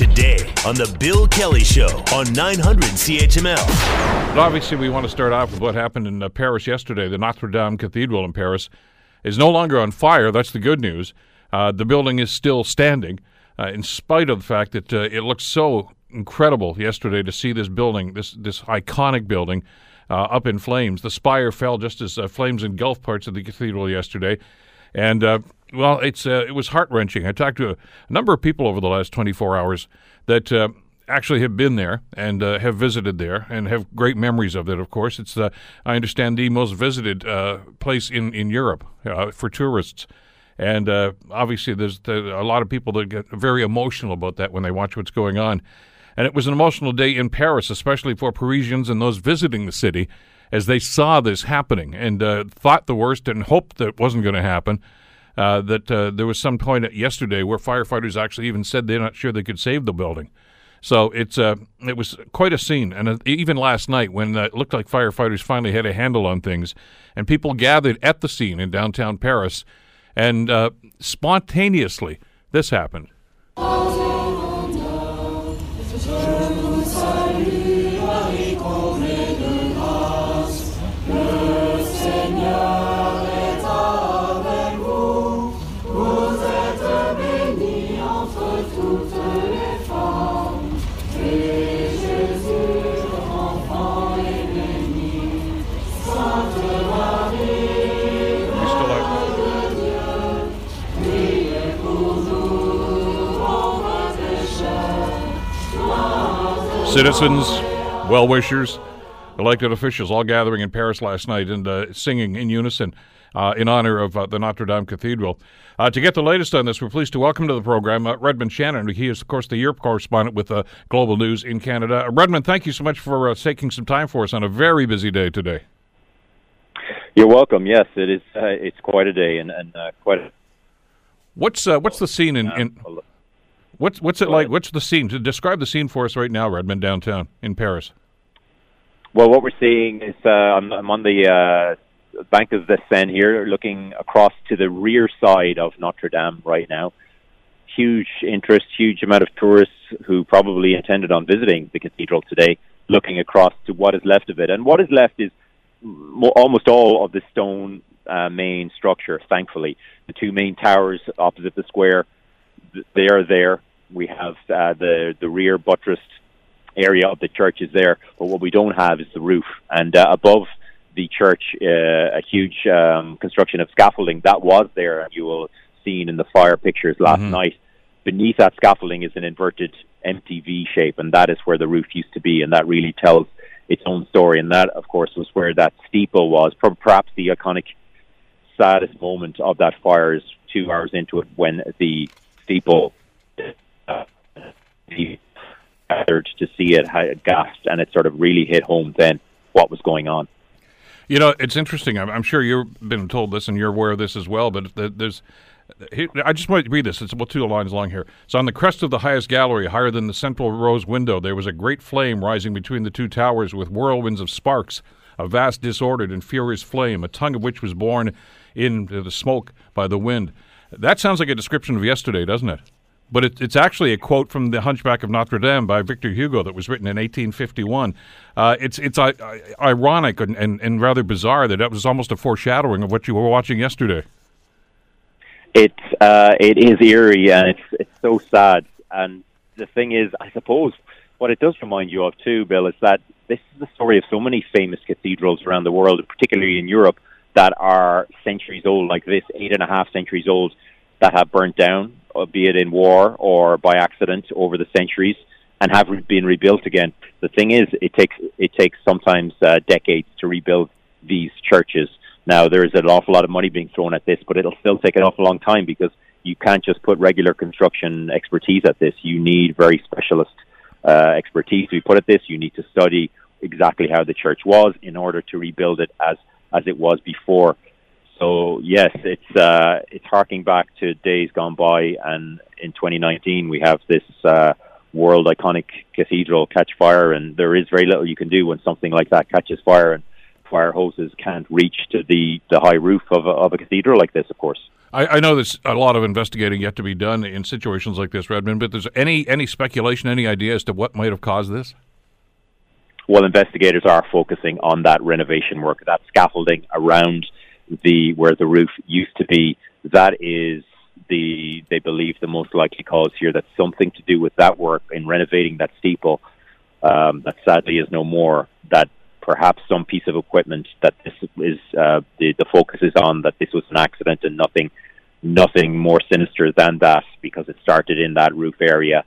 today on The Bill Kelly Show on 900 CHML. Obviously, we want to start off with what happened in uh, Paris yesterday. The Notre Dame Cathedral in Paris is no longer on fire. That's the good news. Uh, the building is still standing, uh, in spite of the fact that uh, it looked so incredible yesterday to see this building, this this iconic building, uh, up in flames. The spire fell just as uh, flames engulfed parts of the cathedral yesterday, and well, it's uh, it was heart wrenching. I talked to a number of people over the last 24 hours that uh, actually have been there and uh, have visited there and have great memories of it. Of course, it's uh, I understand the most visited uh, place in in Europe uh, for tourists. And obviously, there's a lot of people that get very emotional about that when they watch what's going on. And it was an emotional day in Paris, especially for Parisians and those visiting the city, as they saw this happening and thought the worst and hoped that it wasn't going to happen uh, that uh, there was some point yesterday where firefighters actually even said they're not sure they could save the building. So it's uh, it was quite a scene, and uh, even last night when uh, it looked like firefighters finally had a handle on things, and people gathered at the scene in downtown Paris, and uh, spontaneously this happened. Citizens, well wishers, elected officials all gathering in Paris last night and uh, singing in unison uh, in honor of uh, the Notre Dame Cathedral. Uh, to get the latest on this, we're pleased to welcome to the program uh, Redmond Shannon. He is, of course, the Europe correspondent with uh, Global News in Canada. Redmond, thank you so much for taking some time for us on a very busy day today. You're welcome. Yes, it is. it's quite a day and, and quite. A- what's what's the scene in, in What's what's it like? What's the scene? Describe the scene for us right now, Redmond downtown in Paris. Well, what we're seeing is uh, I'm, I'm, on the uh, bank of the Seine here, looking across to the rear side of Notre Dame right now. Huge interest, huge amount of tourists who probably intended on visiting the cathedral today, looking across to what is left of it. And what is left is almost all of the stone uh, main structure, thankfully. The two main towers opposite the square, they are there we have uh, the the rear buttressed area of the church is there, but what we don't have is the roof. And uh, above the church, uh, a huge um, construction of scaffolding that was there. You will seen in the fire pictures last mm-hmm. night. Beneath that scaffolding is an inverted MTV shape, and that is where the roof used to be, and that really tells its own story. And that, of course, was where that steeple was. Perhaps the iconic, saddest moment of that fire is two hours into it when the steeple gathered to see it gasped, and it sort of really hit home then what was going on. You know, it's interesting. I'm, I'm sure you've been told this, and you're aware of this as well. But there's, I just want to read this. It's about two lines long here. So, on the crest of the highest gallery, higher than the central rose window, there was a great flame rising between the two towers, with whirlwinds of sparks, a vast disordered and furious flame, a tongue of which was borne into the smoke by the wind. That sounds like a description of yesterday, doesn't it? but it, it's actually a quote from The Hunchback of Notre Dame by Victor Hugo that was written in 1851. Uh, it's it's uh, ironic and, and, and, rather bizarre that that was almost a foreshadowing of what you were watching yesterday. It uh, it is eerie and it's it's so sad. And the thing is, I suppose what it does remind you of too, Bill, is that this is the story of so many famous cathedrals around the world, particularly in Europe, that are centuries old, like this, eight and a half centuries old, that have burnt down uh, be it in war or by accident over the centuries, and have been rebuilt again. The thing is, it takes it takes sometimes uh, decades to rebuild these churches. Now there is an awful lot of money being thrown at this, but it'll still take an awful long time because you can't just put regular construction expertise at this. You need very specialist uh, expertise to be put at this. You need to study exactly how the church was in order to rebuild it as as it was before. So yes, it's uh, it's harking back to days gone by, and in 2019 we have this uh, world iconic cathedral catch fire, and there is very little you can do when something like that catches fire, and fire hoses can't reach to the the high roof of a, of a cathedral like this, of course. I, I, know there's a lot of investigating yet to be done in situations like this, Redmond. But there's any any speculation, any idea as to what might have caused this? Well, investigators are focusing on that renovation work, that scaffolding around the where the roof used to be. That is the they believe the most likely cause here. That's something to do with that work in renovating that steeple. Um, that sadly is no more. That perhaps some piece of equipment that this is uh, the the focus is on that this was an accident and nothing nothing more sinister than that because it started in that roof area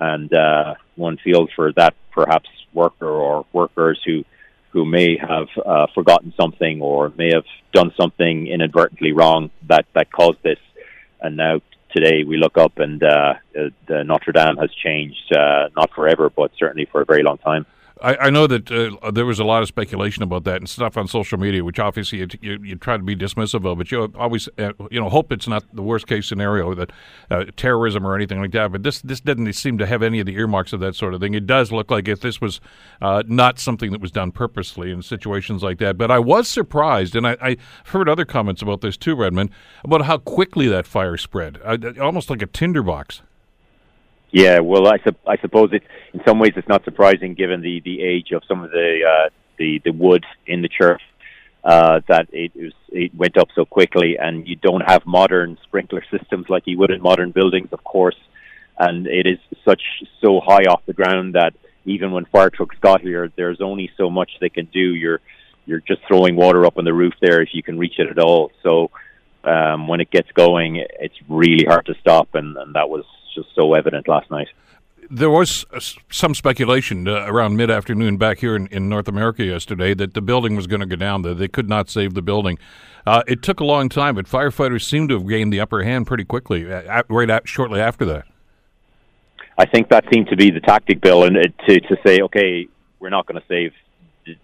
and uh, one feels for that perhaps worker or workers who who may have uh, forgotten something or may have done something inadvertently wrong that that caused this. And now today we look up and uh, the Notre Dame has changed uh, not forever but certainly for a very long time I, I know that uh, there was a lot of speculation about that and stuff on social media, which obviously you, you, you try to be dismissive of, but you always uh, you know hope it's not the worst case scenario that uh, terrorism or anything like that. But this this didn't seem to have any of the earmarks of that sort of thing. It does look like if this was uh, not something that was done purposely in situations like that. But I was surprised, and I, I heard other comments about this too, Redmond, about how quickly that fire spread, almost like a tinderbox. Yeah, well, I, su- I suppose it in some ways it's not surprising given the, the age of some of the uh, the the wood in the church uh, that it was it went up so quickly, and you don't have modern sprinkler systems like you would in modern buildings, of course, and it is such so high off the ground that even when fire trucks got here, there's only so much they can do. You're you're just throwing water up on the roof there if you can reach it at all. So um, when it gets going, it's really hard to stop, and, and that was just so evident last night. There was uh, some speculation uh, around mid afternoon back here in, in, North America yesterday that the building was going to go down, that they could not save the building. Uh, it took a long time, but firefighters seemed to have gained the upper hand pretty quickly, uh, right shortly after that. I think that seemed to be the tactic, Bill, and to to say, okay, we're not going to save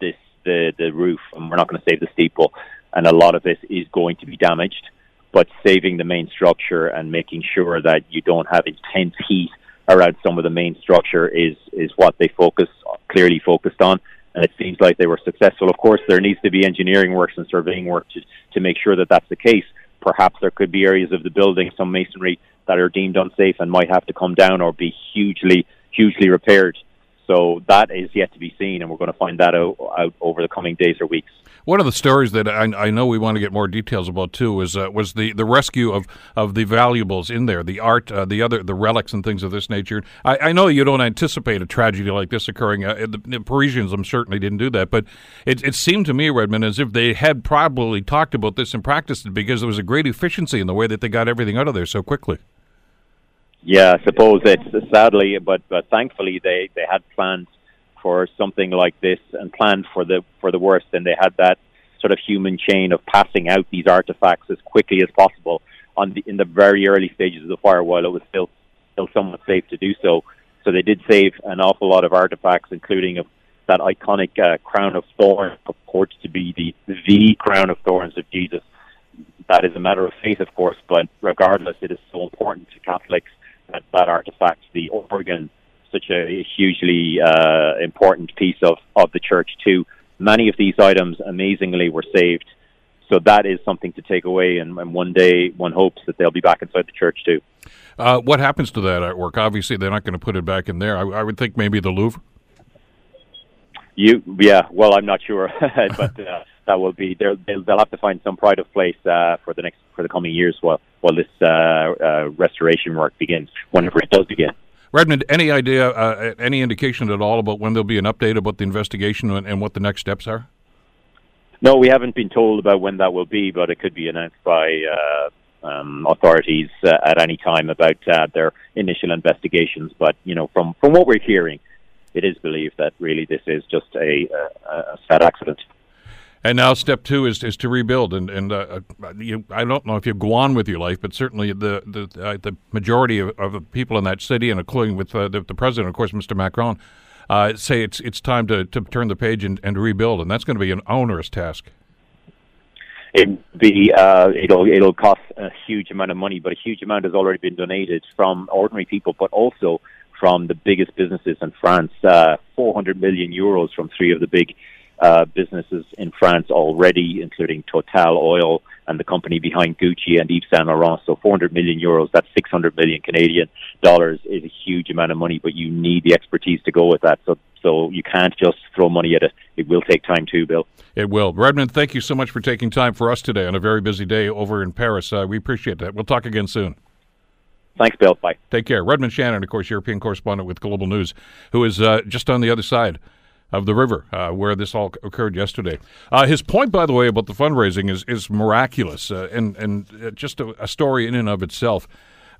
this the the roof, and we're not going to save the steeple, and a lot of this is going to be damaged but saving the main structure and making sure that you don't have intense heat around some of the main structure is is what they focus clearly focused on. And it seems like they were successful. Of course there needs to be engineering works and surveying work to, to make sure that that's the case. Perhaps there could be areas of the building some masonry that are deemed unsafe and might have to come down or be hugely hugely repaired. So that is yet to be seen and we're going to find that out, out over the coming days or weeks one of the stories that I, I know we want to get more details about too was uh, was the, the rescue of, of the valuables in there, the art, uh, the other the relics and things of this nature. I, I know you don't anticipate a tragedy like this occurring. Uh, the, the, Parisians, certainly didn't do that, but it, it seemed to me, Redmond, as if they had probably talked about this and practiced it because there was a great efficiency in the way that they got everything out of there so quickly. Yeah, I suppose it's sadly, but, but thankfully they, they had planned for something like this and planned for the for the worst, and they had that sort of human chain of passing out these artifacts as quickly as possible on the in the very early stages of the fire, while it was still still somewhat safe to do so. So they did save an awful lot of artifacts, including a, that iconic uh, crown of thorns, purports to be the the crown of thorns of Jesus. That is a matter of faith, of course, but regardless, it is so important to Catholics that that artifact, the organ such a hugely uh, important piece of, of the church too. Many of these items, amazingly, were saved. So that is something to take away, and, and one day one hopes that they'll be back inside the church too. Uh, what happens to that artwork? Obviously, they're not going to put it back in there. I, I would think maybe the Louvre. You, yeah. Well, I'm not sure, but uh, that will be. They'll, they'll have to find some pride of place uh, for the next for the coming years while while this uh, uh, restoration work begins, whenever it does begin. Redmond, any idea, uh, any indication at all about when there'll be an update about the investigation and, and, what the next steps are? No, we haven't been told about when that will be, but it could be announced by uh, um, authorities uh, at any time about uh, their initial investigations. But you know, from from what we're hearing, it is believed that really this is just a, a, a sad accident. And now step two is is to rebuild, and and uh, uh, you, I don't know if you go on with your life, but certainly the the uh, the majority of, of, the people in that city, and including with uh, the, the, president, of course, Mr. Macron, uh, say it's it's time to, to turn the page and, and rebuild, and that's going to be an onerous task. It be uh, it'll it'll cost a huge amount of money, but a huge amount has already been donated from ordinary people, but also from the biggest businesses in France. 400 million euros from three of the big uh, businesses in France already, including Total Oil and the company behind Gucci and Yves Saint Laurent. So 400 million euros, that's 600 million Canadian dollars, is a huge amount of money, but you need the expertise to go with that. So, so you can't just throw money at it. It will take time too, Bill. It will. Redmond, thank you so much for taking time for us today on a very busy day over in Paris. Uh, we appreciate that. We'll talk again soon. Thanks, Bill. Bye. Take care. Redmond Shannon, of course, European correspondent with Global News, who is uh, just on the other side of the river uh, where this all occurred yesterday. Uh, his point, by the way, about the fundraising is is miraculous uh, and and uh, just a, a, story in and of itself.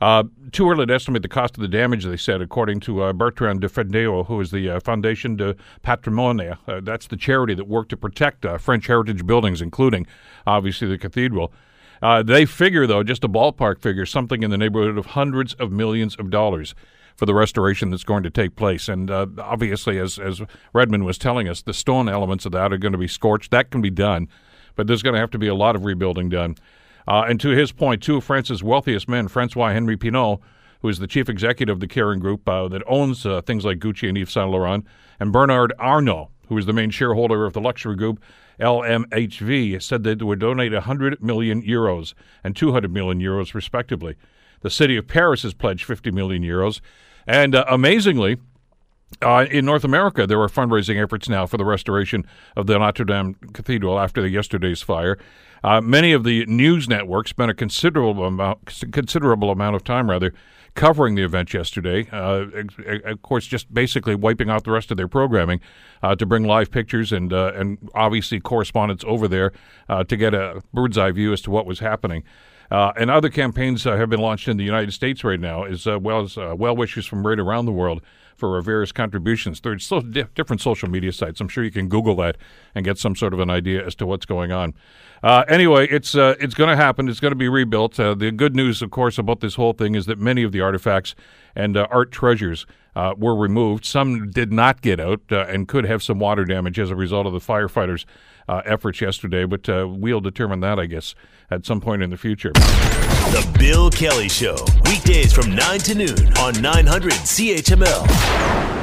Uh, too early to estimate the cost of the damage, they said, according to uh, Bertrand de Feydeau, who is the Fondation de Patrimoine. that's the charity that worked to protect French heritage buildings, including, obviously, the cathedral. they figure, though, just a ballpark figure, something in the neighborhood of hundreds of millions of dollars for the restoration that's going to take place. And uh, obviously, as as Redmond was telling us, the stone elements of that are going to be scorched. That can be done, but there's going to have to be a lot of rebuilding done. Uh, and to his point, two of France's wealthiest men, Francois Henri Pinault, who is the chief executive of the Kering Group uh, that owns uh, things like Gucci and Yves Saint Laurent, and Bernard Arnault, who is the main shareholder of the luxury group LMHV, said that they would donate 100 million euros and 200 million euros, respectively. The city of Paris has pledged 50 million euros, and uh, amazingly, uh, in North America, there are fundraising efforts now for the restoration of the Notre Dame Cathedral after the yesterday's fire. Uh, many of the news networks spent a considerable amount, considerable amount of time, rather, covering the event yesterday. Uh, of course, just basically wiping out the rest of their programming uh, to bring live pictures and uh, and obviously correspondents over there uh, to get a bird's eye view as to what was happening. Uh, and other campaigns uh, have been launched in the United States right now, as uh, well as uh, well wishers from right around the world for various contributions. There's so di- different social media sites. I'm sure you can Google that and get some sort of an idea as to what's going on. Uh, anyway, it's uh, it's going to happen. It's going to be rebuilt. the good news, of course, about this whole thing is that many of the artifacts and art treasures uh, were removed. Some did not get out uh, and could have some water damage as a result of the firefighters' uh, efforts yesterday, but uh, we'll determine that, I guess, at some point in the future. The Bill Kelly Show, weekdays from 9 to noon on 900 CHML.